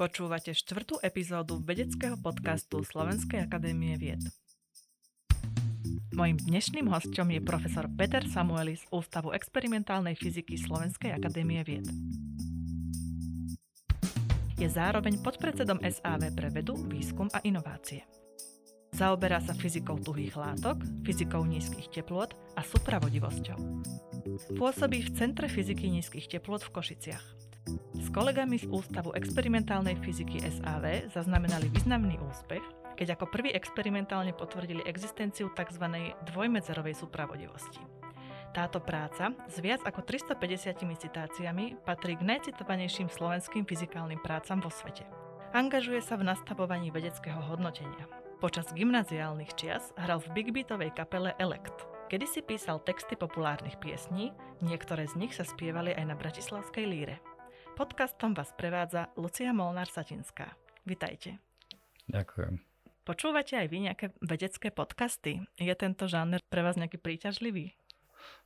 Počúvate štvrtú epizódu vedeckého podcastu Slovenskej akadémie vied. Mojím dnešným hostom je profesor Peter Samuelis z Ústavu experimentálnej fyziky Slovenskej akadémie vied. Je zároveň podpredsedom SAV pre vedu, výskum a inovácie. Zaoberá sa fyzikou tuhých látok, fyzikou nízkych teplôt a supravodivosťou. Pôsobí v Centre fyziky nízkych teplôt v Košiciach. S kolegami z Ústavu experimentálnej fyziky SAV zaznamenali významný úspech, keď ako prvý experimentálne potvrdili existenciu tzv. dvojmedzerovej supravodivosti. Táto práca s viac ako 350 citáciami patrí k najcitovanejším slovenským fyzikálnym prácam vo svete. Angažuje sa v nastavovaní vedeckého hodnotenia, Počas gymnaziálnych čias hral v big beatovej kapele Elect. Kedy si písal texty populárnych piesní, niektoré z nich sa spievali aj na Bratislavskej líre. Podcastom vás prevádza Lucia Molnár-Satinská. Vitajte. Ďakujem. Počúvate aj vy nejaké vedecké podcasty? Je tento žáner pre vás nejaký príťažlivý?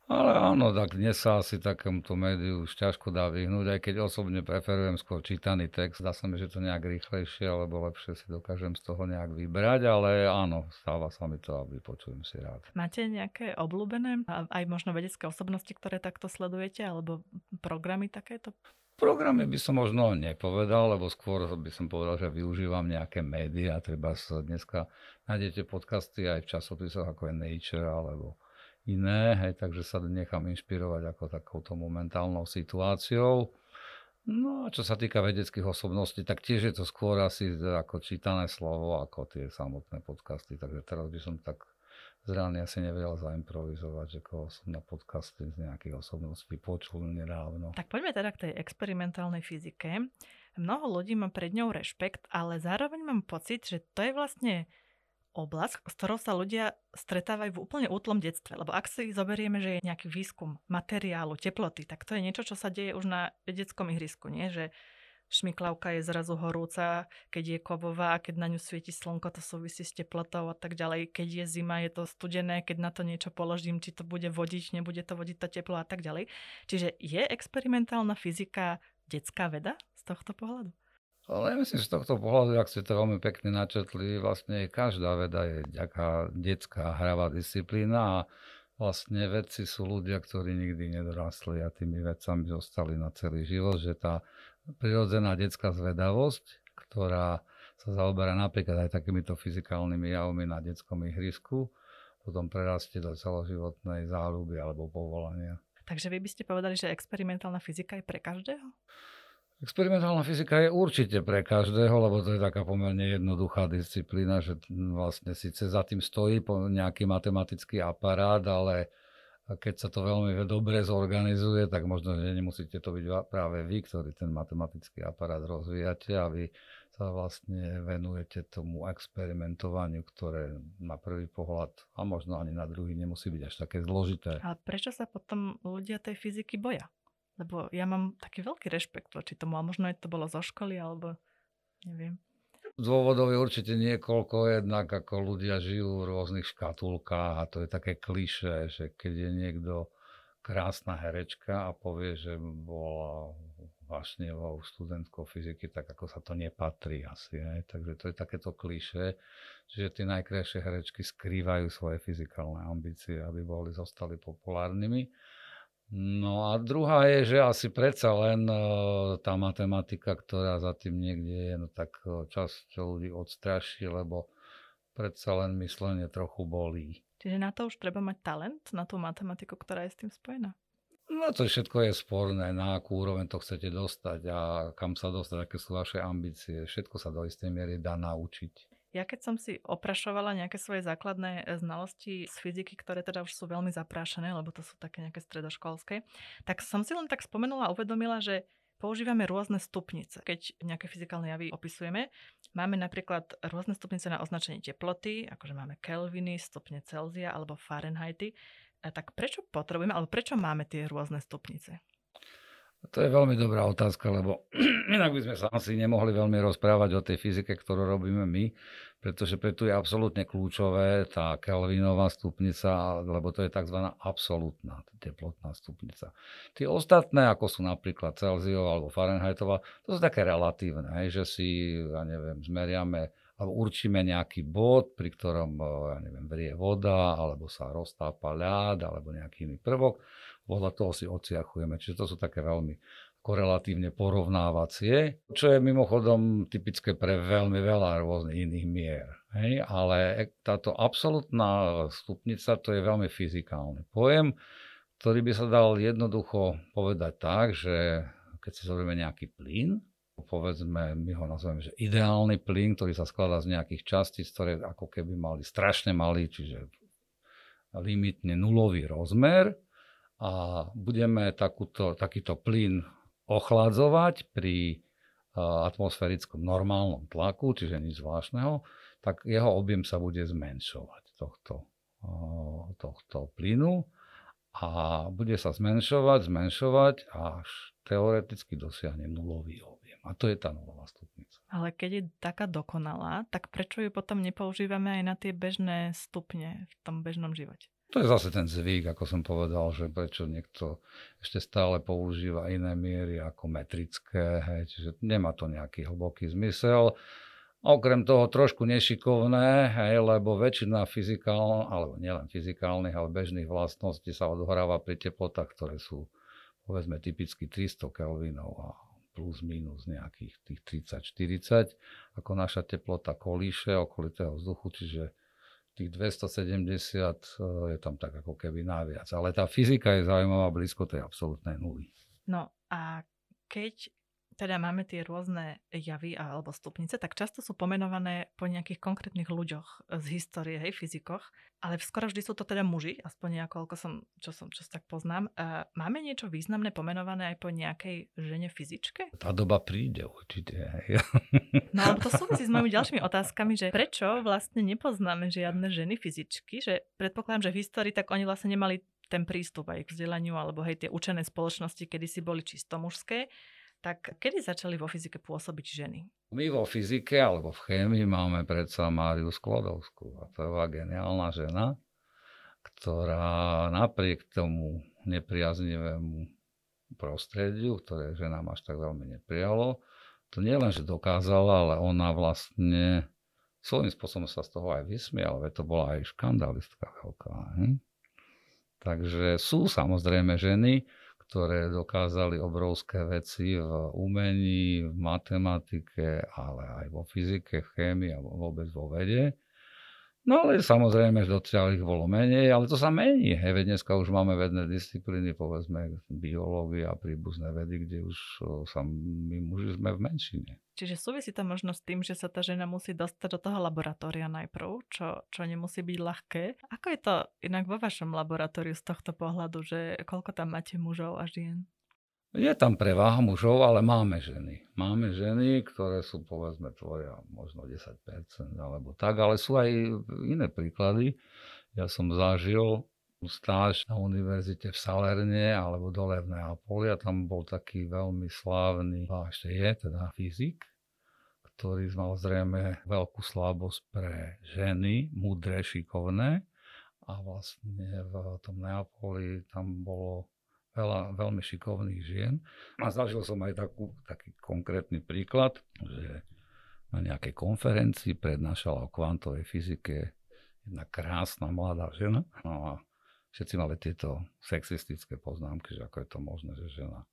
Ale áno, tak dnes sa asi takémuto médiu už ťažko dá vyhnúť, aj keď osobne preferujem skôr čítaný text. Dá sa mi, že to nejak rýchlejšie, alebo lepšie si dokážem z toho nejak vybrať, ale áno, stáva sa mi to a vypočujem si rád. Máte nejaké obľúbené, aj možno vedecké osobnosti, ktoré takto sledujete, alebo programy takéto? Programy by som možno nepovedal, lebo skôr by som povedal, že využívam nejaké médiá. Treba sa dneska nájdete podcasty aj v časopisoch ako je Nature alebo iné, hej, takže sa nechám inšpirovať ako takouto momentálnou situáciou. No a čo sa týka vedeckých osobností, tak tiež je to skôr asi ako čítané slovo, ako tie samotné podcasty. Takže teraz by som tak zreálne asi nevedel zaimprovizovať, že koho som na podcasty z nejakých osobností počul nedávno. Tak poďme teda k tej experimentálnej fyzike. Mnoho ľudí má pred ňou rešpekt, ale zároveň mám pocit, že to je vlastne oblasť, s ktorou sa ľudia stretávajú v úplne útlom detstve. Lebo ak si zoberieme, že je nejaký výskum materiálu, teploty, tak to je niečo, čo sa deje už na vedeckom ihrisku, nie? Že šmiklavka je zrazu horúca, keď je kovová, keď na ňu svieti slnko, to súvisí s teplotou a tak ďalej. Keď je zima, je to studené, keď na to niečo položím, či to bude vodiť, nebude to vodiť to teplo a tak ďalej. Čiže je experimentálna fyzika detská veda z tohto pohľadu? Ale ja myslím, že z tohto pohľadu, ak ste to veľmi pekne načetli, vlastne každá veda je ďaká detská hravá disciplína a vlastne vedci sú ľudia, ktorí nikdy nedorastli a tými vedcami zostali na celý život, že tá prirodzená detská zvedavosť, ktorá sa zaoberá napríklad aj takýmito fyzikálnymi javmi na detskom ihrisku, potom prerastie do celoživotnej záľuby alebo povolania. Takže vy by ste povedali, že experimentálna fyzika je pre každého? Experimentálna fyzika je určite pre každého, lebo to je taká pomerne jednoduchá disciplína, že vlastne síce za tým stojí nejaký matematický aparát, ale keď sa to veľmi dobre zorganizuje, tak možno, že nemusíte to byť práve vy, ktorý ten matematický aparát rozvíjate a vy sa vlastne venujete tomu experimentovaniu, ktoré na prvý pohľad a možno ani na druhý nemusí byť až také zložité. A prečo sa potom ľudia tej fyziky boja? Lebo ja mám taký veľký rešpekt voči tomu, a možno to bolo zo školy, alebo neviem. Dôvodov je určite niekoľko, jednak ako ľudia žijú v rôznych škatulkách a to je také kliše, že keď je niekto krásna herečka a povie, že bola vášnevou študentkou fyziky, tak ako sa to nepatrí asi. Hej. Takže to je takéto kliše, že tie najkrajšie herečky skrývajú svoje fyzikálne ambície, aby boli, zostali populárnymi. No a druhá je, že asi predsa len uh, tá matematika, ktorá za tým niekde je, no tak uh, časť ľudí odstraší, lebo predsa len myslenie trochu bolí. Čiže na to už treba mať talent, na tú matematiku, ktorá je s tým spojená? No to všetko je sporné, na akú úroveň to chcete dostať a kam sa dostať, aké sú vaše ambície. Všetko sa do istej miery dá naučiť. Ja keď som si oprašovala nejaké svoje základné e, znalosti z fyziky, ktoré teda už sú veľmi zaprášené, lebo to sú také nejaké stredoškolské, tak som si len tak spomenula a uvedomila, že používame rôzne stupnice. Keď nejaké fyzikálne javy opisujeme, máme napríklad rôzne stupnice na označenie teploty, akože máme Kelviny, stupne Celzia alebo Fahrenheity. A tak prečo potrebujeme, alebo prečo máme tie rôzne stupnice? To je veľmi dobrá otázka, lebo inak by sme sa asi nemohli veľmi rozprávať o tej fyzike, ktorú robíme my, pretože preto je absolútne kľúčové tá Kelvinová stupnica, lebo to je tzv. absolútna teplotná stupnica. Tie ostatné, ako sú napríklad Celziová alebo Fahrenheitová, to sú také relatívne, že si, ja neviem, zmeriame alebo určíme nejaký bod, pri ktorom, ja neviem, vrie voda, alebo sa roztápa ľad, alebo nejaký iný prvok podľa toho si odsiachujeme. Čiže to sú také veľmi korelatívne porovnávacie, čo je mimochodom typické pre veľmi veľa rôznych iných mier. Hej? Ale táto absolútna stupnica to je veľmi fyzikálny pojem, ktorý by sa dal jednoducho povedať tak, že keď si zoberieme nejaký plyn, povedzme, my ho nazveme, že ideálny plyn, ktorý sa skladá z nejakých častíc, ktoré ako keby mali strašne malý, čiže limitne nulový rozmer, a budeme takúto, takýto plyn ochladzovať pri atmosférickom normálnom tlaku, čiže nič zvláštneho, tak jeho objem sa bude zmenšovať tohto, tohto plynu a bude sa zmenšovať, zmenšovať až teoreticky dosiahne nulový objem. A to je tá nulová stupnica. Ale keď je taká dokonalá, tak prečo ju potom nepoužívame aj na tie bežné stupne v tom bežnom živote? To je zase ten zvyk, ako som povedal, že prečo niekto ešte stále používa iné miery ako metrické, hej, čiže nemá to nejaký hlboký zmysel. Okrem toho trošku nešikovné, hej, lebo väčšina fyzikálnych, alebo nielen fyzikálnych, ale bežných vlastností sa odohráva pri teplotách, ktoré sú povedzme typicky 300 Kelvinov a plus minus nejakých tých 30-40, ako naša teplota kolíše okolitého vzduchu, čiže tých 270 eh, je tam tak ako keby naviac. Ale tá fyzika je zaujímavá blízko tej absolútnej nuly. No a keď teda máme tie rôzne javy alebo stupnice, tak často sú pomenované po nejakých konkrétnych ľuďoch z histórie, hej, fyzikoch, ale skoro vždy sú to teda muži, aspoň ako som, čo som, čo tak poznám. Máme niečo významné pomenované aj po nejakej žene fyzičke? Tá doba príde určite. Hej. No ale to súvisí s mojimi ďalšími otázkami, že prečo vlastne nepoznáme žiadne ženy fyzičky, že predpokladám, že v histórii tak oni vlastne nemali ten prístup aj k vzdelaniu, alebo hej, tie učené spoločnosti, kedy si boli čisto mužské. Tak kedy začali vo fyzike pôsobiť ženy? My vo fyzike alebo v chémii máme predsa Máriu Sklodovskú. A to je geniálna žena, ktorá napriek tomu nepriaznivému prostrediu, ktoré ženám až tak veľmi neprijalo, to nie len, že dokázala, ale ona vlastne svojím spôsobom sa z toho aj vysmiala, veď to bola aj škandalistka veľká. Hm? Takže sú samozrejme ženy, ktoré dokázali obrovské veci v umení, v matematike, ale aj vo fyzike, v chémii a vôbec vo vede. No ale samozrejme, že dotiaľ ich bolo menej, ale to sa mení. Hej, dneska už máme vedné disciplíny, povedzme biológia a príbuzné vedy, kde už sa my muži sme v menšine. Čiže súvisí to možno s tým, že sa tá žena musí dostať do toho laboratória najprv, čo, čo nemusí byť ľahké. Ako je to inak vo vašom laboratóriu z tohto pohľadu, že koľko tam máte mužov a žien? Je tam preváha mužov, ale máme ženy. Máme ženy, ktoré sú, povedzme, tvoria možno 10% alebo tak, ale sú aj iné príklady. Ja som zažil stáž na univerzite v Salerne alebo dole v Neapoli a tam bol taký veľmi slávny, a ešte je teda fyzik, ktorý mal zrejme veľkú slabosť pre ženy, mudré, šikovné a vlastne v tom Neapoli tam bolo veľa veľmi šikovných žien. A zažil som aj takú, taký konkrétny príklad, že na nejakej konferencii prednášala o kvantovej fyzike jedna krásna mladá žena. No a všetci mali tieto sexistické poznámky, že ako je to možné, že žena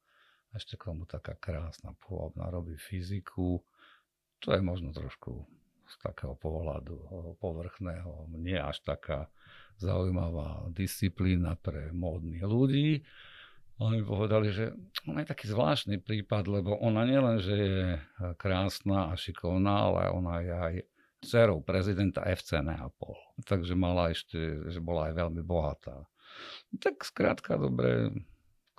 ešte k tomu taká krásna, pôvabná, robí fyziku. To je možno trošku z takého pohľadu povrchného, nie až taká zaujímavá disciplína pre módnych ľudí, oni povedali, že ona je taký zvláštny prípad, lebo ona nielen, že je krásna a šikovná, ale ona je aj dcerou prezidenta FC Neapol. Takže mala ešte, že bola aj veľmi bohatá. Tak skrátka, dobre,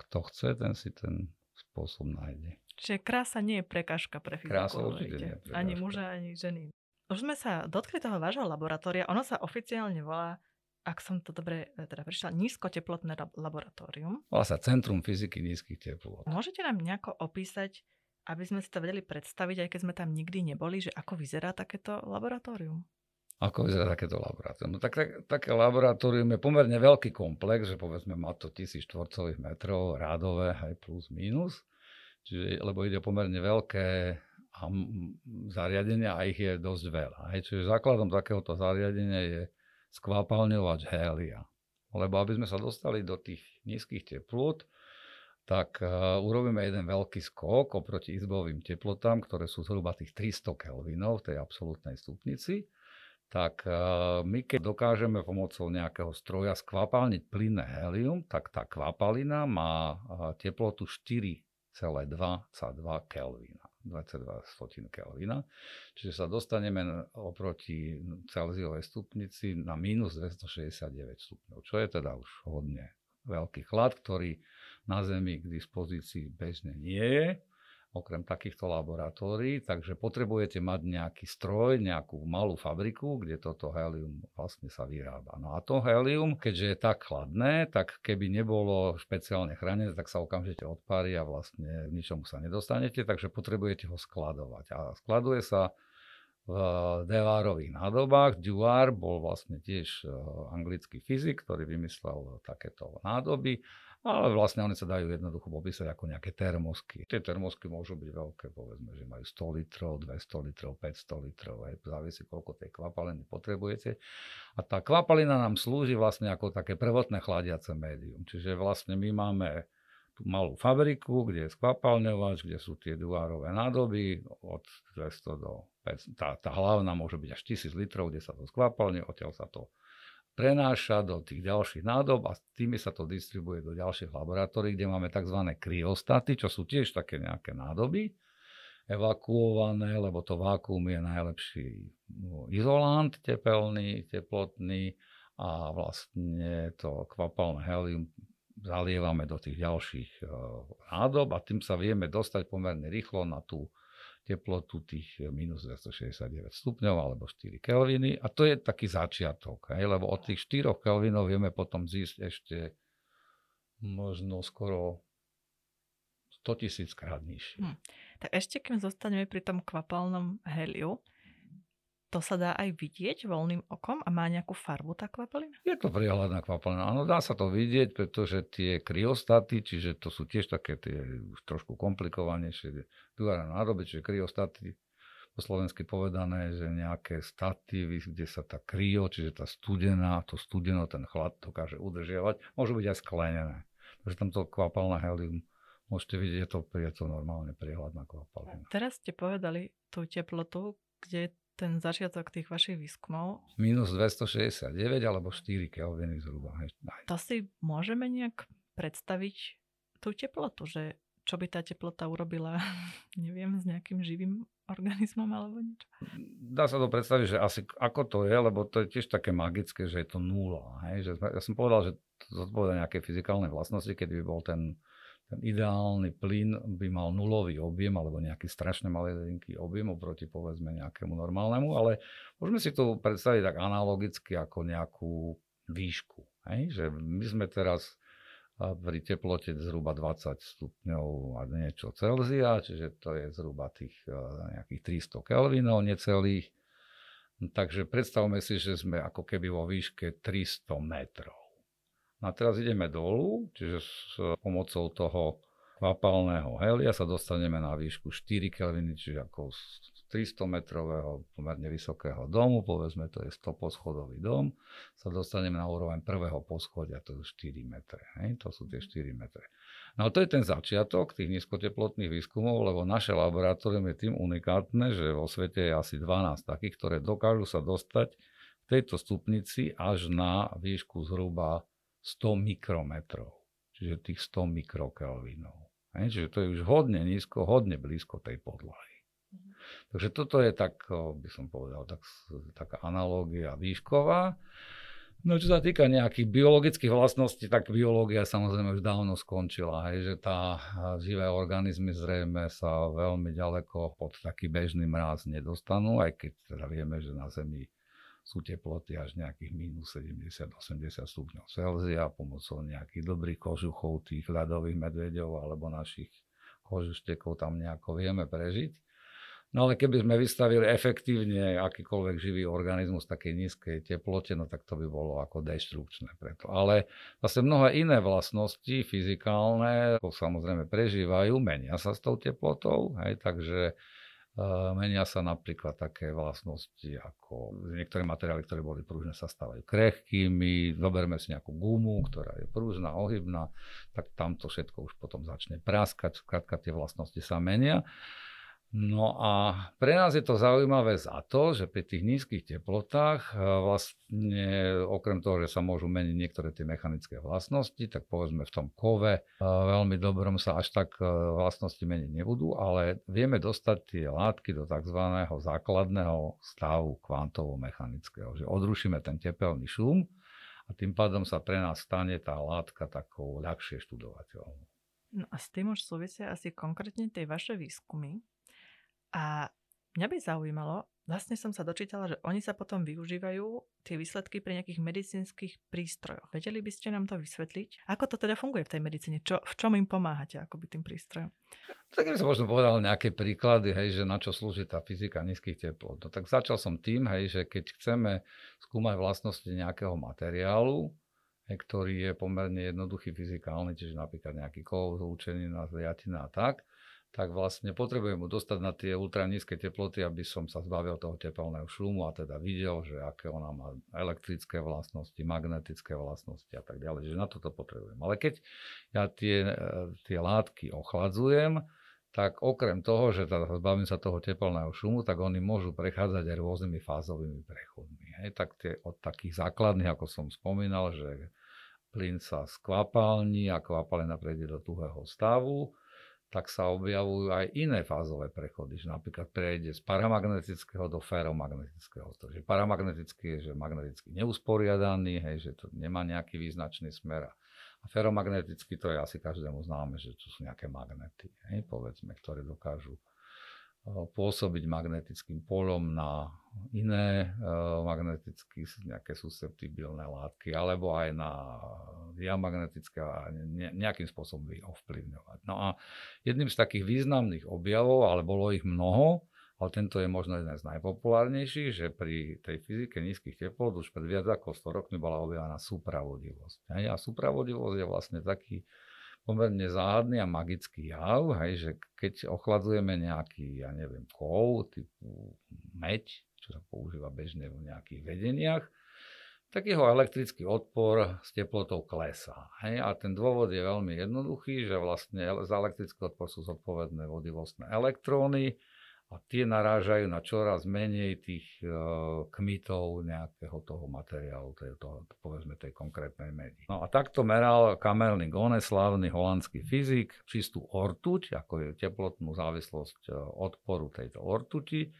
kto chce, ten si ten spôsob nájde. Čiže krása nie je prekažka pre fyziku. Krása určite nie je prekažka. Ani muža, ani ženy. Už sme sa dotkli toho vášho laboratória. Ono sa oficiálne volá ak som to dobre e, teda prišla, nízkoteplotné laboratórium. Volá sa Centrum fyziky nízkych teplôt. Môžete nám nejako opísať, aby sme si to vedeli predstaviť, aj keď sme tam nikdy neboli, že ako vyzerá takéto laboratórium? Ako vyzerá takéto laboratórium? No, tak, tak, také laboratórium je pomerne veľký komplex, že povedzme má to 1000 štvorcových metrov, rádové, aj plus, minus. Čiže, lebo ide o pomerne veľké zariadenia a ich je dosť veľa. Hej. Čiže základom takéhoto zariadenia je skvapalňovač hélia. Lebo aby sme sa dostali do tých nízkych teplôt, tak uh, urobíme jeden veľký skok oproti izbovým teplotám, ktoré sú zhruba tých 300 kelvinov v tej absolútnej stupnici. Tak uh, my keď dokážeme pomocou nejakého stroja skvapalniť plynné helium, tak tá kvapalina má uh, teplotu 4,2 Kelvina. 22 Kelvina. Čiže sa dostaneme oproti Celziovej stupnici na minus 269 stupňov, čo je teda už hodne veľký chlad, ktorý na Zemi k dispozícii bežne nie je okrem takýchto laboratórií, takže potrebujete mať nejaký stroj, nejakú malú fabriku, kde toto helium vlastne sa vyrába. No a to helium, keďže je tak chladné, tak keby nebolo špeciálne chránené, tak sa okamžite odpári a vlastne ničomu sa nedostanete, takže potrebujete ho skladovať. A skladuje sa v devárových nádobách. Dewar bol vlastne tiež eh, anglický fyzik, ktorý vymyslel takéto nádoby ale vlastne oni sa dajú jednoducho popísať ako nejaké termosky. Tie termosky môžu byť veľké, povedzme, že majú 100 litrov, 200 litrov, 500 litrov, aj závisí, koľko tej kvapaliny potrebujete. A tá kvapalina nám slúži vlastne ako také prvotné chladiace médium. Čiže vlastne my máme tú malú fabriku, kde je skvapalňovač, kde sú tie duárové nádoby od 200 do 500. Tá, tá hlavná môže byť až 1000 litrov, kde sa to skvapalne, odtiaľ sa to prenáša do tých ďalších nádob a tými sa to distribuje do ďalších laboratórií, kde máme tzv. kryostaty, čo sú tiež také nejaké nádoby, evakuované, lebo to vákuum je najlepší no, izolant tepelný, teplotný a vlastne to kvapalné helium zalievame do tých ďalších uh, nádob a tým sa vieme dostať pomerne rýchlo na tú teplotu tých eh, minus 269 stupňov alebo 4 kelviny a to je taký začiatok, hej, lebo od tých 4 kelvinov vieme potom zísť ešte možno skoro 100 tisíc krát nižšie. Hm. Tak ešte keď zostaneme pri tom kvapalnom heliu, to sa dá aj vidieť voľným okom a má nejakú farbu tá kvapalina? Je to priehľadná kvapalina. Áno, dá sa to vidieť, pretože tie kryostaty, čiže to sú tiež také tie už trošku komplikovanejšie duárne nádoby, čiže kryostaty, po slovensky povedané, že nejaké staty, kde sa tá kryo, čiže tá studená, to studeno, ten chlad dokáže udržiavať, môžu byť aj sklenené. Takže tamto kvapalné helium môžete vidieť, je to, je to normálne priehľadná kvapalina. Teraz ste povedali tú teplotu, kde ten začiatok tých vašich výskumov? Minus 269 alebo 4 Kelviny zhruba. To si môžeme nejak predstaviť tú teplotu, že čo by tá teplota urobila, neviem, s nejakým živým organizmom alebo niečo? Dá sa to predstaviť, že asi ako to je, lebo to je tiež také magické, že je to nula. Hej? Že ja som povedal, že to zodpoveda nejaké fyzikálne vlastnosti, keď by bol ten ten ideálny plyn by mal nulový objem alebo nejaký strašne malinký objem oproti povedzme nejakému normálnemu, ale môžeme si to predstaviť tak analogicky ako nejakú výšku. Hej? Že my sme teraz pri teplote zhruba 20 stupňov a niečo Celzia, čiže to je zhruba tých nejakých 300 Kelvinov necelých. Takže predstavme si, že sme ako keby vo výške 300 metrov. A teraz ideme dolu, čiže s pomocou toho kvapalného helia sa dostaneme na výšku 4 kelviny, čiže ako z 300 metrového pomerne vysokého domu, povedzme to je 100 poschodový dom, sa dostaneme na úroveň prvého poschodia, to je 4 metre. Hej? To sú tie 4 metre. No to je ten začiatok tých nízkoteplotných výskumov, lebo naše laboratórium je tým unikátne, že vo svete je asi 12 takých, ktoré dokážu sa dostať v tejto stupnici až na výšku zhruba 100 mikrometrov, čiže tých 100 mikrokelvinov. Hej, čiže to je už hodne nízko, hodne blízko tej podlahy. Mhm. Takže toto je tak, by som povedal, tak, taká analógia výšková. No čo sa týka nejakých biologických vlastností, tak biológia samozrejme už dávno skončila. Hej, že tá živé organizmy zrejme sa veľmi ďaleko pod taký bežný mráz nedostanú, aj keď teda vieme, že na Zemi sú teploty až nejakých minus 70-80 stupňov Celzia pomocou nejakých dobrých kožuchov tých ľadových medveďov alebo našich kožuštekov tam nejako vieme prežiť. No ale keby sme vystavili efektívne akýkoľvek živý organizmus takej nízkej teplote, no tak to by bolo ako deštrukčné preto. Ale zase mnohé iné vlastnosti fyzikálne samozrejme prežívajú, menia sa s tou teplotou, hej, takže Menia sa napríklad také vlastnosti ako niektoré materiály, ktoré boli prúžne, sa stávajú krehkými. Zoberme si nejakú gumu, ktorá je prúžna, ohybná, tak tam to všetko už potom začne praskať. Skrátka tie vlastnosti sa menia. No a pre nás je to zaujímavé za to, že pri tých nízkych teplotách e, vlastne okrem toho, že sa môžu meniť niektoré tie mechanické vlastnosti, tak povedzme v tom kove e, veľmi dobrom sa až tak e, vlastnosti meniť nebudú, ale vieme dostať tie látky do tzv. základného stavu kvantovo-mechanického, že odrušíme ten tepelný šum a tým pádom sa pre nás stane tá látka takou ľahšie študovateľnou. No a s tým už súvisia asi konkrétne tie vaše výskumy, a mňa by zaujímalo, vlastne som sa dočítala, že oni sa potom využívajú tie výsledky pri nejakých medicínskych prístrojoch. Vedeli by ste nám to vysvetliť? Ako to teda funguje v tej medicíne? Čo, v čom im pomáhate akoby tým prístrojom? Tak by som možno povedal nejaké príklady, hej, že na čo slúži tá fyzika nízkych teplot. No, tak začal som tým, hej, že keď chceme skúmať vlastnosti nejakého materiálu, hej, ktorý je pomerne jednoduchý fyzikálny, čiže napríklad nejaký kov, zlúčenina, zliatina a tak, tak vlastne potrebujem mu dostať na tie ultranízke teploty, aby som sa zbavil toho tepelného šumu a teda videl, že aké ona má elektrické vlastnosti, magnetické vlastnosti a tak ďalej. Že na toto potrebujem. Ale keď ja tie, e, tie látky ochladzujem, tak okrem toho, že teda zbavím sa toho tepelného šumu, tak oni môžu prechádzať aj rôznymi fázovými prechodmi. Hej, tak tie, od takých základných, ako som spomínal, že plyn sa skvapalní a kvapalina prejde do tuhého stavu, tak sa objavujú aj iné fázové prechody, že napríklad prejde z paramagnetického do feromagnetického. Takže paramagnetický je, že magneticky neusporiadaný, hej, že to nemá nejaký význačný smer. A feromagnetický to je asi každému známe, že to sú nejaké magnety, hej, povedzme, ktoré dokážu pôsobiť magnetickým polom na iné magneticky nejaké susceptibilné látky, alebo aj na diamagnetické a nejakým spôsobom ich ovplyvňovať. No a jedným z takých významných objavov, ale bolo ich mnoho, ale tento je možno jeden z najpopulárnejších, že pri tej fyzike nízkych teplot už pred viac ako 100 rokmi bola objavená supravodivosť. A supravodivosť je vlastne taký pomerne záhadný a magický jav, hej, že keď ochladzujeme nejaký, ja neviem, kov typu meď, čo sa používa bežne v nejakých vedeniach, tak jeho elektrický odpor s teplotou klesá. Hej? A ten dôvod je veľmi jednoduchý, že vlastne za elektrický odpor sú zodpovedné vodivostné elektróny, a tie narážajú na čoraz menej tých uh, kmitov nejakého toho materiálu, tej, povedzme tej konkrétnej medi. No a takto meral kamelný Gone, slávny holandský fyzik, čistú ortuť, ako je teplotnú závislosť uh, odporu tejto ortuti.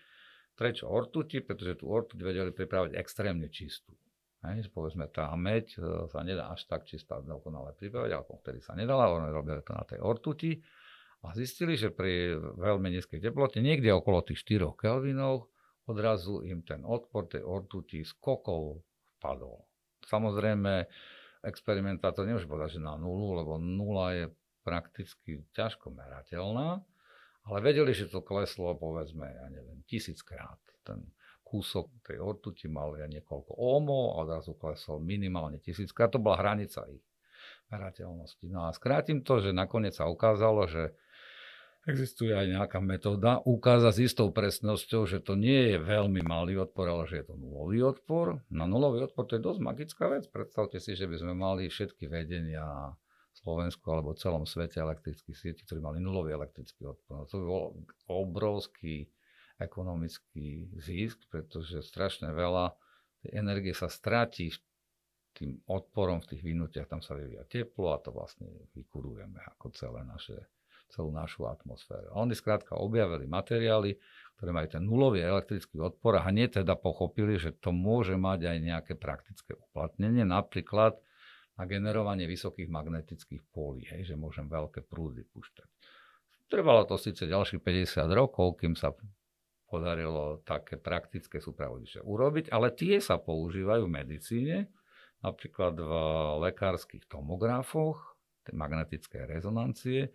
Prečo ortuti? Pretože tú ortuť vedeli pripraviť extrémne čistú. Hej, povedzme, tá meď uh, sa nedá až tak čistá dokonale pripraviť, ale vtedy sa nedala, oni robili to na tej ortuti a zistili, že pri veľmi nízkej teplote, niekde okolo tých 4 Kelvinov, odrazu im ten odpor tej ortuti skokov padol. Samozrejme, experimentátor nemôže povedať, že na nulu, lebo nula je prakticky ťažko merateľná, ale vedeli, že to kleslo, povedzme, ja neviem, tisíckrát. Ten kúsok tej ortuti mal ja niekoľko ómov a odrazu klesol minimálne tisíckrát. To bola hranica ich merateľnosti. No a skrátim to, že nakoniec sa ukázalo, že Existuje aj nejaká metóda ukázať s istou presnosťou, že to nie je veľmi malý odpor, ale že je to nulový odpor. Na nulový odpor to je dosť magická vec. Predstavte si, že by sme mali všetky vedenia na Slovensku alebo celom svete elektrických sietí, ktorí mali nulový elektrický odpor. No to by bol obrovský ekonomický zisk, pretože strašne veľa tej energie sa stratí tým odporom v tých vynutiach, tam sa vyvíja teplo a to vlastne vykurujeme ako celé naše celú našu atmosféru. A oni skrátka objavili materiály, ktoré majú ten nulový elektrický odpor a hneď teda pochopili, že to môže mať aj nejaké praktické uplatnenie, napríklad na generovanie vysokých magnetických polí, hej, že môžem veľké prúdy púšťať. Trvalo to síce ďalších 50 rokov, kým sa podarilo také praktické súpravodiče urobiť, ale tie sa používajú v medicíne, napríklad v lekárskych tomografoch, magnetické rezonancie,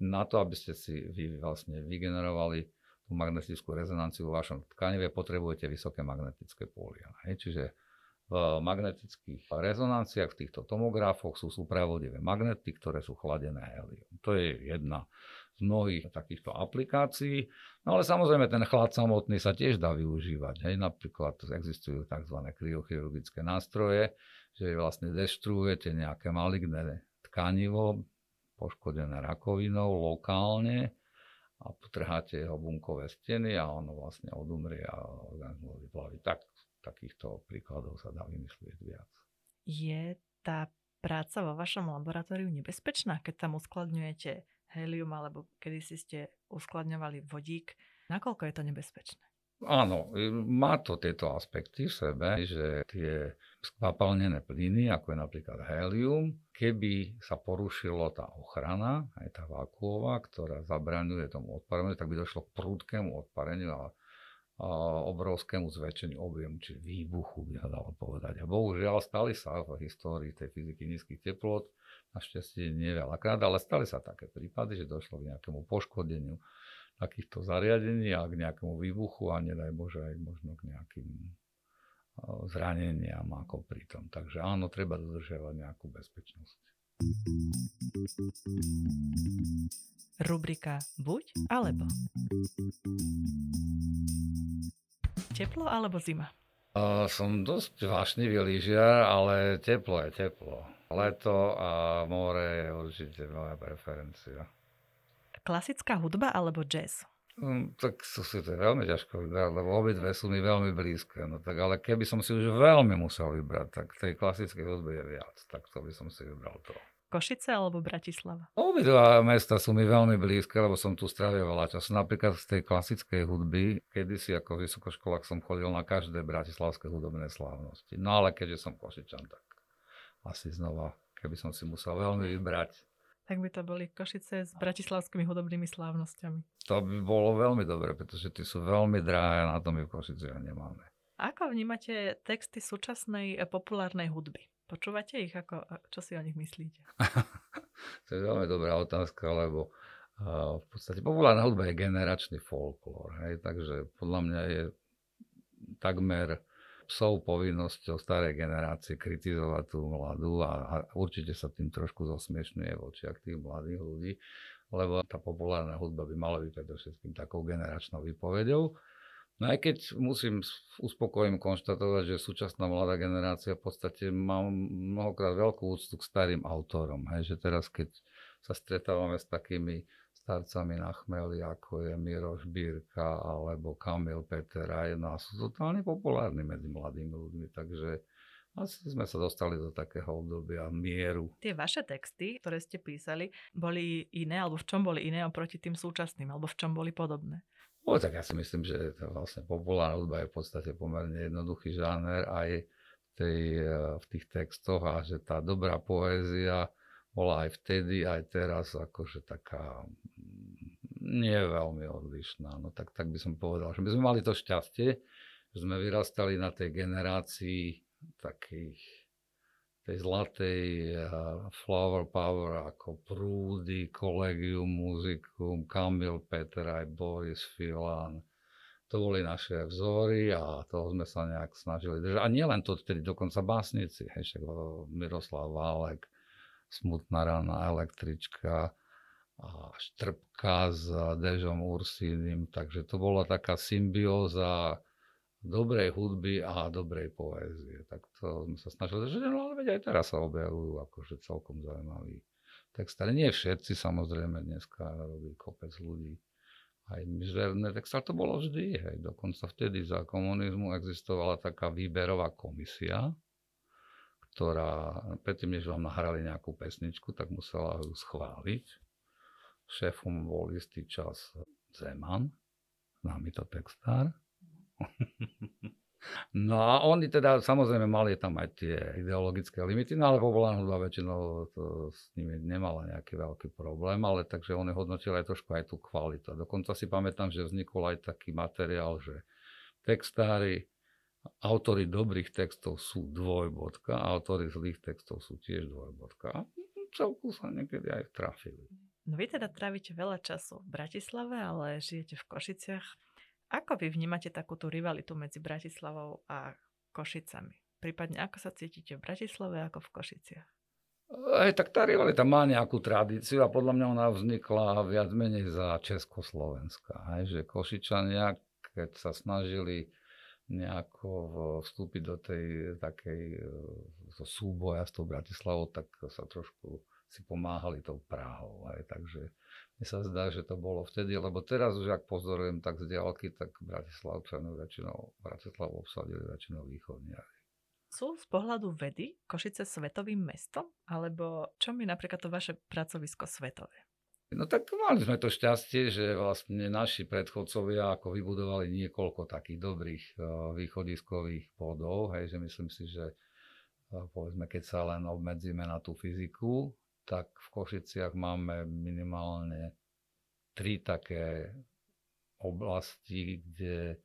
na to, aby ste si vy vlastne vygenerovali tú magnetickú rezonanciu vo vašom tkanive, potrebujete vysoké magnetické pólia. Čiže v magnetických rezonanciách, v týchto tomografoch sú súpravodivé magnety, ktoré sú chladené helium. To je jedna z mnohých takýchto aplikácií. No ale samozrejme ten chlad samotný sa tiež dá využívať. Hej. Napríklad existujú tzv. kryochirurgické nástroje, že vlastne deštruujete nejaké maligné tkanivo, poškodené rakovinou lokálne a potrháte jeho bunkové steny a ono vlastne odumrie a organizmus vyplaví. Tak, takýchto príkladov sa dá vymyslieť viac. Je tá práca vo vašom laboratóriu nebezpečná, keď tam uskladňujete helium alebo kedy si ste uskladňovali vodík. Nakoľko je to nebezpečné? Áno, má to tieto aspekty v sebe, že tie skvapalnené plyny, ako je napríklad helium, keby sa porušilo tá ochrana, aj tá vakuová, ktorá zabraňuje tomu odpareniu, tak by došlo k prúdkému odpareniu a, a obrovskému zväčšeniu objemu, či výbuchu by sa dalo povedať. A bohužiaľ stali sa v histórii tej fyziky nízkych teplot Našťastie nie veľakrát, ale stali sa také prípady, že došlo k nejakému poškodeniu takýchto zariadení a k nejakému výbuchu a nedaj Bože aj možno k nejakým zraneniam ako pri tom. Takže áno, treba dodržiavať nejakú bezpečnosť. Rubrika Buď alebo. Teplo alebo zima? Uh, som dosť vášnivý lyžiar, ale teplo je teplo. Leto a more je určite moja preferencia. Klasická hudba alebo jazz? Um, tak sú si to veľmi ťažko vybrať, lebo obidve sú mi veľmi blízke. No tak ale keby som si už veľmi musel vybrať, tak tej klasickej hudby je viac. Tak to by som si vybral to. Košice alebo Bratislava? Obidva mesta sú mi veľmi blízke, lebo som tu strávil veľa času. Napríklad z tej klasickej hudby, kedysi ako vysokoškolák som chodil na každé bratislavské hudobné slávnosti. No ale keďže som Košičan, tak asi znova, keby som si musel veľmi vybrať. Tak by to boli Košice s bratislavskými hudobnými slávnosťami. To by bolo veľmi dobre, pretože tie sú veľmi drahé a na to my v Košiciach nemáme. Ako vnímate texty súčasnej eh, populárnej hudby? Počúvate ich? Ako, čo si o nich myslíte? to je veľmi dobrá otázka, lebo uh, v podstate populárna hudba je generačný folklór. Hej? Takže podľa mňa je takmer psou povinnosťou starej generácie kritizovať tú mladú a, a určite sa tým trošku zosmiešňuje v očiach tých mladých ľudí, lebo tá populárna hudba by mala byť predovšetkým takou generačnou výpovedou. No aj keď musím uspokojím konštatovať, že súčasná mladá generácia v podstate má mnohokrát veľkú úctu k starým autorom. Hej, že teraz keď sa stretávame s takými starcami na chmeli, ako je Miroš Bírka alebo Kamil Peteraj, no a sú totálne populárni medzi mladými ľuďmi, takže asi sme sa dostali do takého obdobia mieru. Tie vaše texty, ktoré ste písali, boli iné, alebo v čom boli iné oproti tým súčasným, alebo v čom boli podobné? No, tak ja si myslím, že to vlastne populárna hudba je v podstate pomerne jednoduchý žáner aj v, tej, eh, v tých textoch a že tá dobrá poézia bola aj vtedy, aj teraz akože taká nie veľmi odlišná. No tak, tak by som povedal, že my sme mali to šťastie, že sme vyrastali na tej generácii takých tej zlatej uh, flower power ako Prúdy, Collegium Musicum, Kamil Peter, aj Boris Filan. To boli naše vzory a toho sme sa nejak snažili držať. A nielen to, vtedy dokonca básnici, hej, však Miroslav Válek, Smutná rána električka a Štrbka s Dežom Ursínim, takže to bola taká symbióza dobrej hudby a dobrej poézie. Tak to sme sa snažili, že no ale veď aj teraz sa objavujú akože celkom zaujímavý text. Ale nie všetci, samozrejme, dneska robí kopec ľudí aj mizerné text, ale to bolo vždy. Hej. Dokonca vtedy za komunizmu existovala taká výberová komisia, ktorá predtým, než vám nahrali nejakú pesničku, tak musela ju schváliť. Šéfom bol istý čas Zeman, známy to textár. No a oni teda, samozrejme, mali tam aj tie ideologické limity, no ale populárna hudba väčšinou to s nimi nemala nejaký veľký problém, ale takže oni hodnotili aj trošku aj tú kvalitu. Dokonca si pamätám, že vznikol aj taký materiál, že textári, autory dobrých textov sú dvojbodka, autory zlých textov sú tiež dvojbodka. A celku sa niekedy aj trafili. No vy teda trávite veľa času v Bratislave, ale žijete v Košiciach. Ako vy vnímate takú tú rivalitu medzi Bratislavou a Košicami? Prípadne ako sa cítite v Bratislave ako v Košiciach? Aj tak tá rivalita má nejakú tradíciu a podľa mňa ona vznikla viac menej za Československa. Hej, že Košičania, keď sa snažili nejako vstúpiť do tej takej e, súboja s tou Bratislavou, tak sa trošku si pomáhali tou Prahou. Hej. Takže mne sa zdá, že to bolo vtedy, lebo teraz už ak pozorujem tak z diálky, tak Bratislavčanov väčšinou, Bratislavu obsadili väčšinou východniari. Sú z pohľadu vedy Košice svetovým mestom? Alebo čo mi napríklad to vaše pracovisko svetové? No tak mali sme to šťastie, že vlastne naši predchodcovia ako vybudovali niekoľko takých dobrých uh, východiskových bodov, hej, že myslím si, že uh, povedzme, keď sa len obmedzíme na tú fyziku, tak v Košiciach máme minimálne tri také oblasti, kde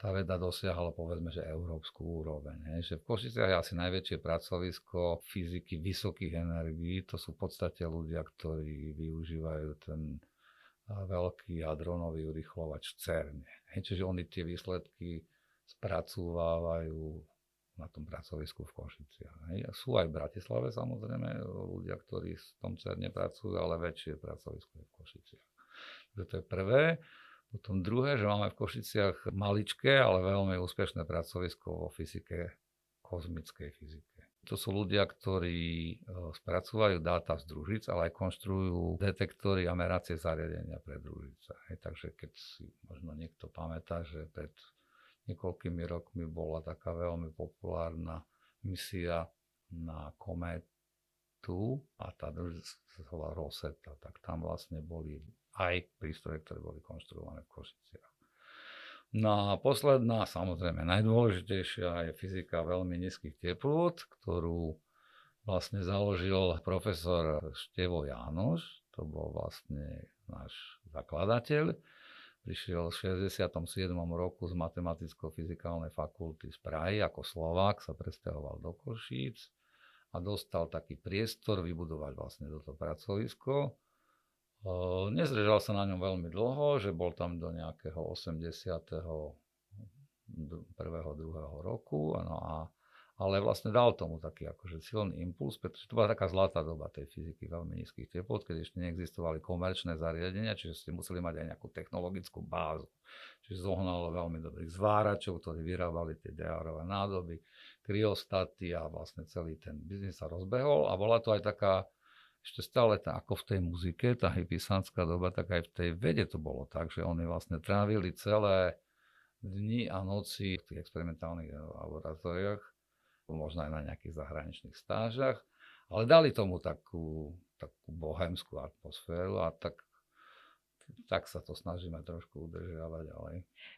tá veda dosiahla povedzme, že európsku úroveň. Hej. Že v Košiciach je asi najväčšie pracovisko fyziky vysokých energií. To sú v podstate ľudia, ktorí využívajú ten veľký hadronový urychlovač CERN. Hej. Čiže oni tie výsledky spracúvajú na tom pracovisku v Košiciach. Sú aj v Bratislave samozrejme ľudia, ktorí v tom CERNE pracujú, ale väčšie pracovisko je v Košiciach. Takže to je prvé. Potom druhé, že máme v Košiciach maličké, ale veľmi úspešné pracovisko vo fyzike, kozmickej fyzike. To sú ľudia, ktorí e, spracúvajú dáta z družic, ale aj konštruujú detektory a meracie zariadenia pre družice. Hej, takže keď si možno niekto pamätá, že pred niekoľkými rokmi bola taká veľmi populárna misia na kométu a tá sa volá Rosetta, tak tam vlastne boli aj prístroje, ktoré boli konštruované v Košiciach. No a posledná, samozrejme najdôležitejšia je fyzika veľmi nízkych teplôt, ktorú vlastne založil profesor Števo Jánoš, to bol vlastne náš zakladateľ prišiel v 67. roku z Matematicko-fyzikálnej fakulty z Prahy ako Slovák, sa presťahoval do Košíc a dostal taký priestor vybudovať vlastne toto pracovisko. Nezrežal sa na ňom veľmi dlho, že bol tam do nejakého 80. prvého, druhého roku no a ale vlastne dal tomu taký akože silný impuls, pretože to bola taká zlatá doba tej fyziky veľmi nízkych teplot, keď ešte neexistovali komerčné zariadenia, čiže ste museli mať aj nejakú technologickú bázu. Čiže zohnalo veľmi dobrých zváračov, ktorí vyrábali tie DR-ové nádoby, kryostaty a vlastne celý ten biznis sa rozbehol a bola to aj taká ešte stále tá, ako v tej muzike, tá hypisánska doba, tak aj v tej vede to bolo tak, že oni vlastne trávili celé dni a noci v tých experimentálnych laboratóriách možno aj na nejakých zahraničných stážach, ale dali tomu takú, takú bohemskú atmosféru a tak, tak sa to snažíme trošku udržiavať ďalej.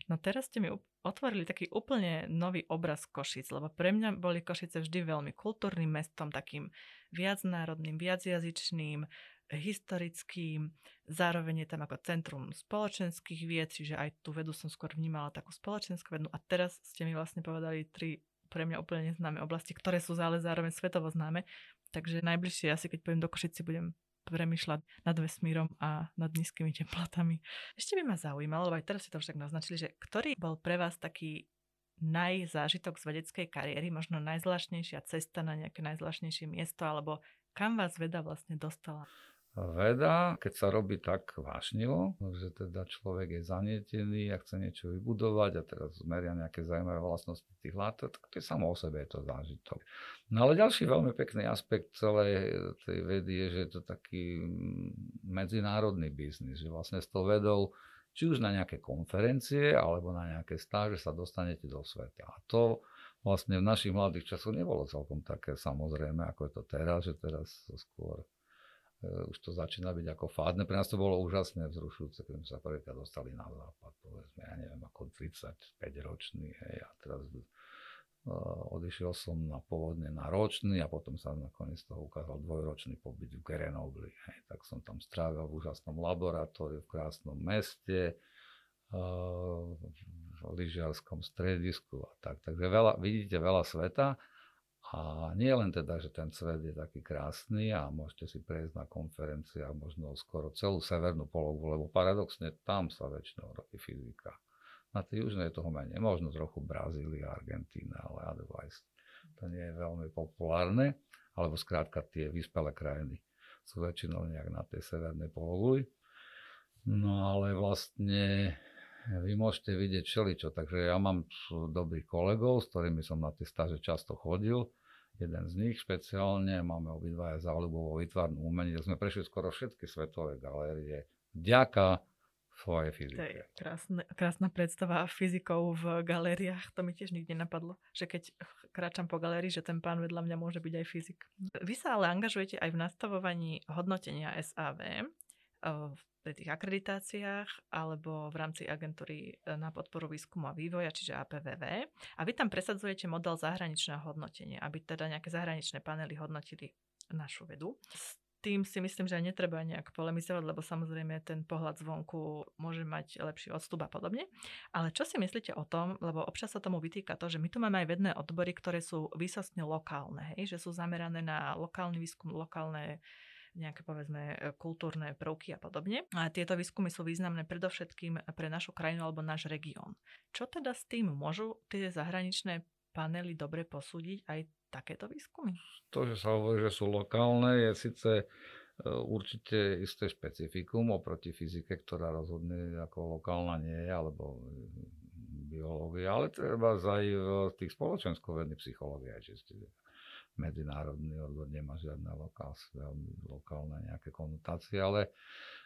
No teraz ste mi otvorili taký úplne nový obraz Košic, lebo pre mňa boli Košice vždy veľmi kultúrnym mestom, takým viacnárodným, viacjazyčným, historickým, zároveň je tam ako centrum spoločenských vied, čiže aj tú vedu som skôr vnímala takú spoločenskú vedu a teraz ste mi vlastne povedali tri pre mňa úplne neznáme oblasti, ktoré sú ale zároveň svetovo známe. Takže najbližšie asi, keď pojem do Košici, budem premyšľať nad vesmírom a nad nízkymi teplotami. Ešte by ma zaujímalo, lebo aj teraz ste to tak naznačili, že ktorý bol pre vás taký najzážitok z vedeckej kariéry, možno najzvláštnejšia cesta na nejaké najzvláštnejšie miesto, alebo kam vás veda vlastne dostala? Veda, keď sa robí tak vášnivo, že teda človek je zanietený a chce niečo vybudovať a teraz meria nejaké zaujímavé vlastnosti tých látok, tak to je samo o sebe je to zážitok. No ale ďalší veľmi pekný aspekt celej tej vedy je, že je to taký medzinárodný biznis, že vlastne s tou vedou či už na nejaké konferencie alebo na nejaké stáže sa dostanete do sveta. A to vlastne v našich mladých časoch nebolo celkom také samozrejme, ako je to teraz, že teraz skôr už to začína byť ako fádne. Pre nás to bolo úžasné, vzrušujúce, keď sme sa prvýkrát dostali na západ, povedzme, ja neviem, ako 35 ročný, hej, a teraz uh, odišiel som na pôvodne na ročný a potom sa nakoniec toho ukázal dvojročný pobyt v Gerenobli, hej, tak som tam strávil v úžasnom laboratóriu, v krásnom meste, uh, v lyžiarskom stredisku a tak. Takže veľa, vidíte veľa sveta a nie len teda, že ten svet je taký krásny a môžete si prejsť na konferenciách možno skoro celú severnú polohu, lebo paradoxne tam sa väčšinou robí fyzika. Na tej južnej je toho menej, možno trochu Brazília, Argentína, ale otherwise to nie je veľmi populárne, alebo skrátka tie vyspelé krajiny sú väčšinou nejak na tej severnej pologuli. No ale vlastne vy môžete vidieť všeličo, takže ja mám dobrých kolegov, s ktorými som na tie stáže často chodil jeden z nich špeciálne, máme obidvaja záľubu vo výtvarnom umení, sme prešli skoro všetky svetové galérie vďaka svojej fyzike. To je krásne, krásna predstava fyzikov v galériách, to mi tiež nikdy napadlo, že keď kráčam po galérii, že ten pán vedľa mňa môže byť aj fyzik. Vy sa ale angažujete aj v nastavovaní hodnotenia SAV, pri tých akreditáciách alebo v rámci agentúry e, na podporu výskumu a vývoja, čiže APVV. A vy tam presadzujete model zahraničného hodnotenia, aby teda nejaké zahraničné panely hodnotili našu vedu. S tým si myslím, že aj netreba nejak polemizovať, lebo samozrejme ten pohľad zvonku môže mať lepší odstup a podobne. Ale čo si myslíte o tom, lebo občas sa tomu vytýka to, že my tu máme aj vedné odbory, ktoré sú výsostne lokálne, hej? že sú zamerané na lokálny výskum, lokálne nejaké povedzme e, kultúrne prvky a podobne. A tieto výskumy sú významné predovšetkým pre našu krajinu alebo náš región. Čo teda s tým môžu tie zahraničné panely dobre posúdiť aj takéto výskumy? To, že sa hovorí, že sú lokálne, je síce e, určite isté špecifikum oproti fyzike, ktorá rozhodne ako lokálna nie je, alebo biológia, ale treba aj v tých spoločensko-vedných psychológiách čistite medzinárodný odbor nemá žiadne lokál, lokálne nejaké konotácie, ale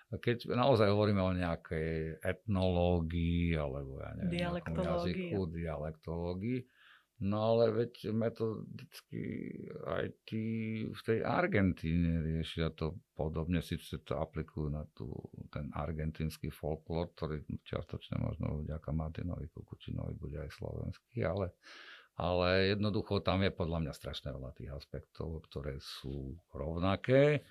keď naozaj hovoríme o nejakej etnológii alebo ja neviem, dialektológii. jazyku, dialektológii, no ale veď metodicky aj tí v tej Argentíne riešia to podobne, síce to aplikujú na tú, ten argentínsky folklór, ktorý čiastočne možno vďaka Martinovi Kukučinovi bude aj slovenský, ale ale jednoducho tam je podľa mňa strašne veľa tých aspektov, ktoré sú rovnaké.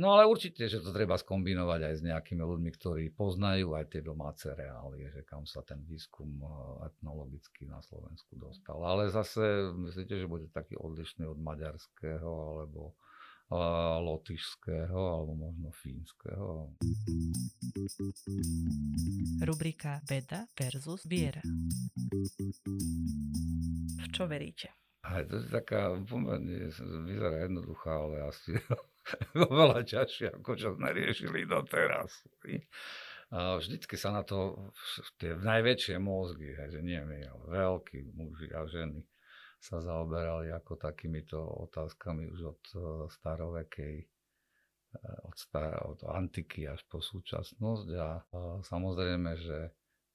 No ale určite, že to treba skombinovať aj s nejakými ľuďmi, ktorí poznajú aj tie domáce reálie, že kam sa ten výskum eh, etnologický na Slovensku dostal. Ale zase myslíte, že bude taký odlišný od maďarského alebo lotyšského alebo možno fínskeho. Rubrika Veda versus viera. V čo veríte? Aj to je taká pomerne, vyzerá jednoduchá, ale asi oveľa ťažšie, ako čo sme riešili doteraz. Vždycky sa na to tie najväčšie mozgy, že nie my, ale veľkí muži a ženy, sa zaoberali ako takýmito otázkami už od eh, starovekej eh, od, star- od antiky až po súčasnosť a, a samozrejme, že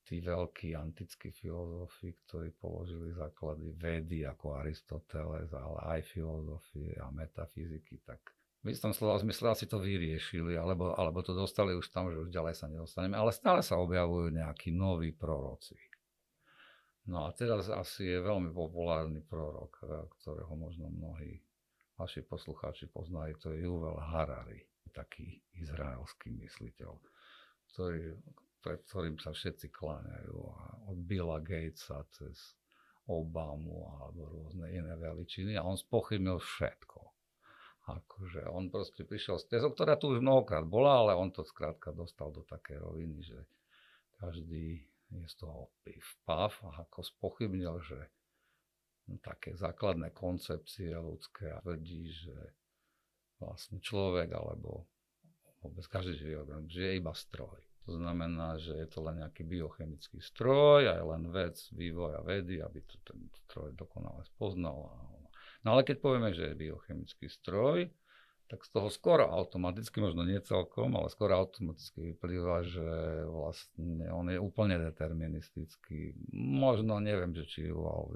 tí veľkí antickí filozofi, ktorí položili základy vedy ako Aristoteles, ale aj filozofie a metafyziky, tak v istom slova zmysle asi to vyriešili, alebo, alebo to dostali už tam, že už ďalej sa nedostaneme, ale stále sa objavujú nejakí noví proroci. No a teraz asi je veľmi populárny prorok, eh, ktorého možno mnohí vaši poslucháči poznajú, to je Juvel Harari, taký izraelský mysliteľ, ktorý, pred ktorým sa všetci kláňajú. Od Billa Gatesa cez Obamu alebo rôzne iné veličiny a on spochybnil všetko. Akože on proste prišiel z tezou, ktorá tu už mnohokrát bola, ale on to skrátka dostal do také roviny, že každý je z toho piv pav a ako spochybnil, že také základné koncepcie ľudské a tvrdí, že vlastne človek alebo vôbec každý živý organizmus, že je iba stroj. To znamená, že je to len nejaký biochemický stroj a je len vec vývoja vedy, aby to ten stroj dokonale spoznal. No ale keď povieme, že je biochemický stroj, tak z toho skoro automaticky, možno nie celkom, ale skoro automaticky vyplýva, že vlastne on je úplne deterministický. Možno neviem, že či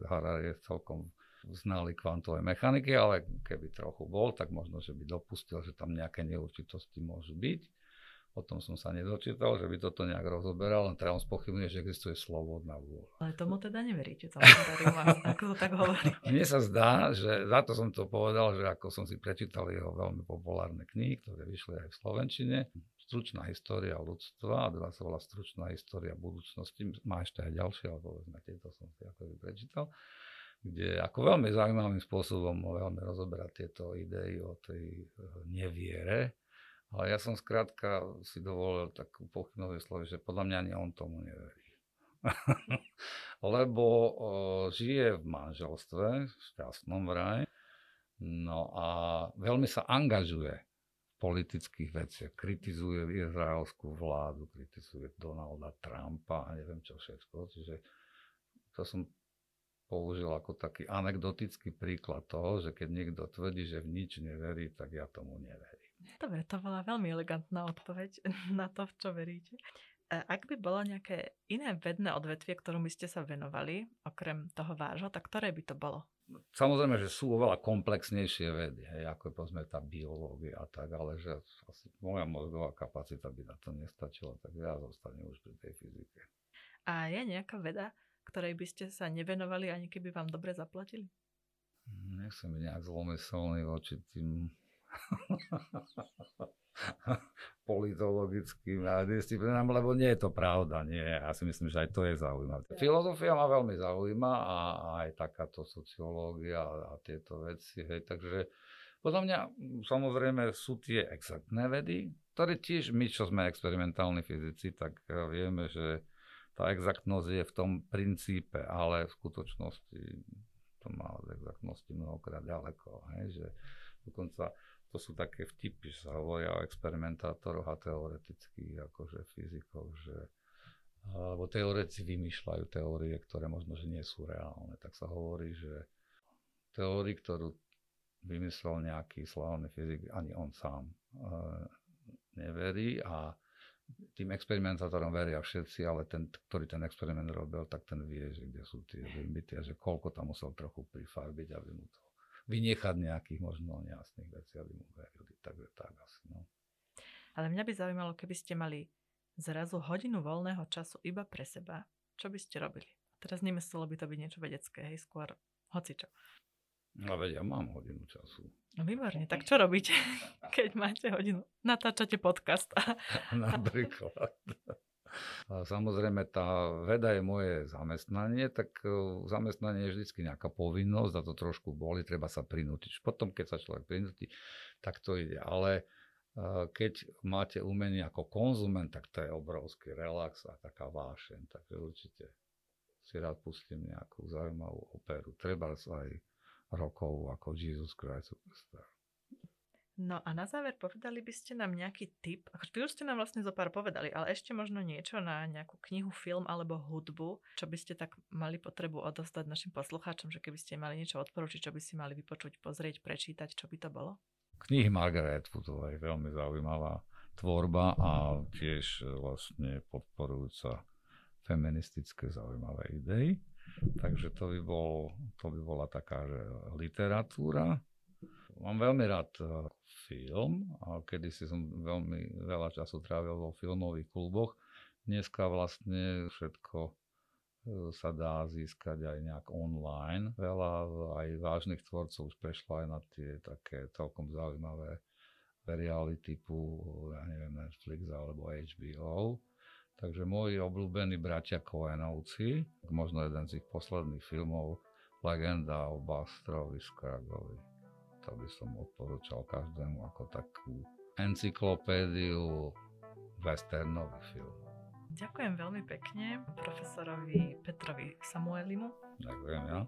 Harari je celkom znali kvantovej mechaniky, ale keby trochu bol, tak možno, že by dopustil, že tam nejaké neurčitosti môžu byť. O tom som sa nedočítal, že by toto nejak rozoberal, len teda on spochybňuje, že existuje slobodná vôľa. Ale tomu teda neveríte, ako to tak hovorí. Mne sa zdá, že za to som to povedal, že ako som si prečítal jeho veľmi populárne knihy, ktoré vyšli aj v Slovenčine, Stručná história ľudstva, a druhá sa volá Stručná história budúcnosti, má ešte aj ďalšie, ale povedzme, tieto som si ako prečítal kde ako veľmi zaujímavým spôsobom veľmi rozoberať tieto idei o tej eh, neviere. Ale ja som skrátka si dovolil takú pochybnosť slovi, že podľa mňa ani on tomu neverí. Lebo o, žije v manželstve, v šťastnom vraj, no a veľmi sa angažuje v politických veciach. Kritizuje izraelskú vládu, kritizuje Donalda Trumpa a neviem čo všetko. Čiže to som použil ako taký anekdotický príklad toho, že keď niekto tvrdí, že v nič neverí, tak ja tomu neverím. Dobre, to bola veľmi elegantná odpoveď na to, v čo veríte. Ak by bolo nejaké iné vedné odvetvie, ktorom by ste sa venovali, okrem toho vášho, tak ktoré by to bolo? Samozrejme, že sú oveľa komplexnejšie vedy, hej, ako povedzme tá biológia a tak, ale že asi moja mozgová kapacita by na to nestačila, tak ja zostanem už pri tej fyzike. A je nejaká veda, ktorej by ste sa nevenovali, ani keby vám dobre zaplatili? Nechcem byť nejak zlomyselný voči tým politologickým disciplinám, lebo nie je to pravda. Nie, ja si myslím, že aj to je zaujímavé. Filozofia ma veľmi zaujíma a aj takáto sociológia a tieto veci. Hej, takže podľa mňa samozrejme sú tie exaktné vedy, ktoré tiež my, čo sme experimentálni fyzici, tak vieme, že tá exaktnosť je v tom princípe, ale v skutočnosti to má od exaktnosti mnohokrát ďaleko. Hej, že dokonca to sú také vtipy, že sa hovoria o experimentátoroch a teoretických akože fyzikoch, že alebo teoretici vymýšľajú teórie, ktoré možno, že nie sú reálne. Tak sa hovorí, že teórii, ktorú vymyslel nejaký slávny fyzik, ani on sám e, neverí a tým experimentátorom veria všetci, ale ten, ktorý ten experiment robil, tak ten vie, že kde sú tie limity a že koľko tam musel trochu prifarbiť, aby mu to vynechať nejakých možno nejasných vecí, aby mu verili. Takže tak asi. No. Ale mňa by zaujímalo, keby ste mali zrazu hodinu voľného času iba pre seba, čo by ste robili? Teraz nemyslelo by to byť niečo vedecké, hej, skôr hocičo. No veď ja mám hodinu času. No výborne, tak čo robíte, keď máte hodinu? Natáčate podcast. Napríklad. Samozrejme, tá veda je moje zamestnanie, tak e, zamestnanie je vždy nejaká povinnosť a to trošku boli, treba sa prinútiť. Potom, keď sa človek prinúti, tak to ide. Ale e, keď máte umenie ako konzument, tak to je obrovský relax a taká vášeň. Takže určite si rád pustím nejakú zaujímavú operu. Treba sa aj rokov ako Jesus Christ Superstar. No a na záver povedali by ste nám nejaký tip, vy už ste nám vlastne zo pár povedali, ale ešte možno niečo na nejakú knihu, film alebo hudbu, čo by ste tak mali potrebu odostať našim poslucháčom, že keby ste mali niečo odporúčiť, čo by si mali vypočuť, pozrieť, prečítať, čo by to bolo? Knihy Margaret Atwoodovej, veľmi zaujímavá tvorba a tiež vlastne podporujúca feministické zaujímavé idei. Takže to by, bol, to by bola taká že literatúra. Mám veľmi rád e, film, a kedysi som veľmi veľa času trávil vo filmových kluboch. Dneska vlastne všetko e, sa dá získať aj nejak online. Veľa aj vážnych tvorcov už prešlo aj na tie také celkom zaujímavé seriály typu, ja neviem, Netflix alebo HBO. Takže moji obľúbení bratia Koenovci, možno jeden z ich posledných filmov, Legenda o Bastrovi Skragovi. To by som odporúčal každému ako takú encyklopédiu westernový film. Ďakujem veľmi pekne profesorovi Petrovi Samuelimu. Ďakujem ja.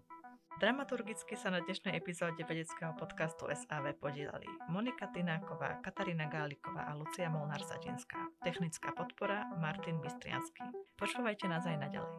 Dramaturgicky sa na dnešnej epizóde vedeckého podcastu SAV podielali Monika Tináková, Katarína Gáliková a Lucia Molnár-Satinská. Technická podpora Martin Bystriansky. Počúvajte nás aj naďalej.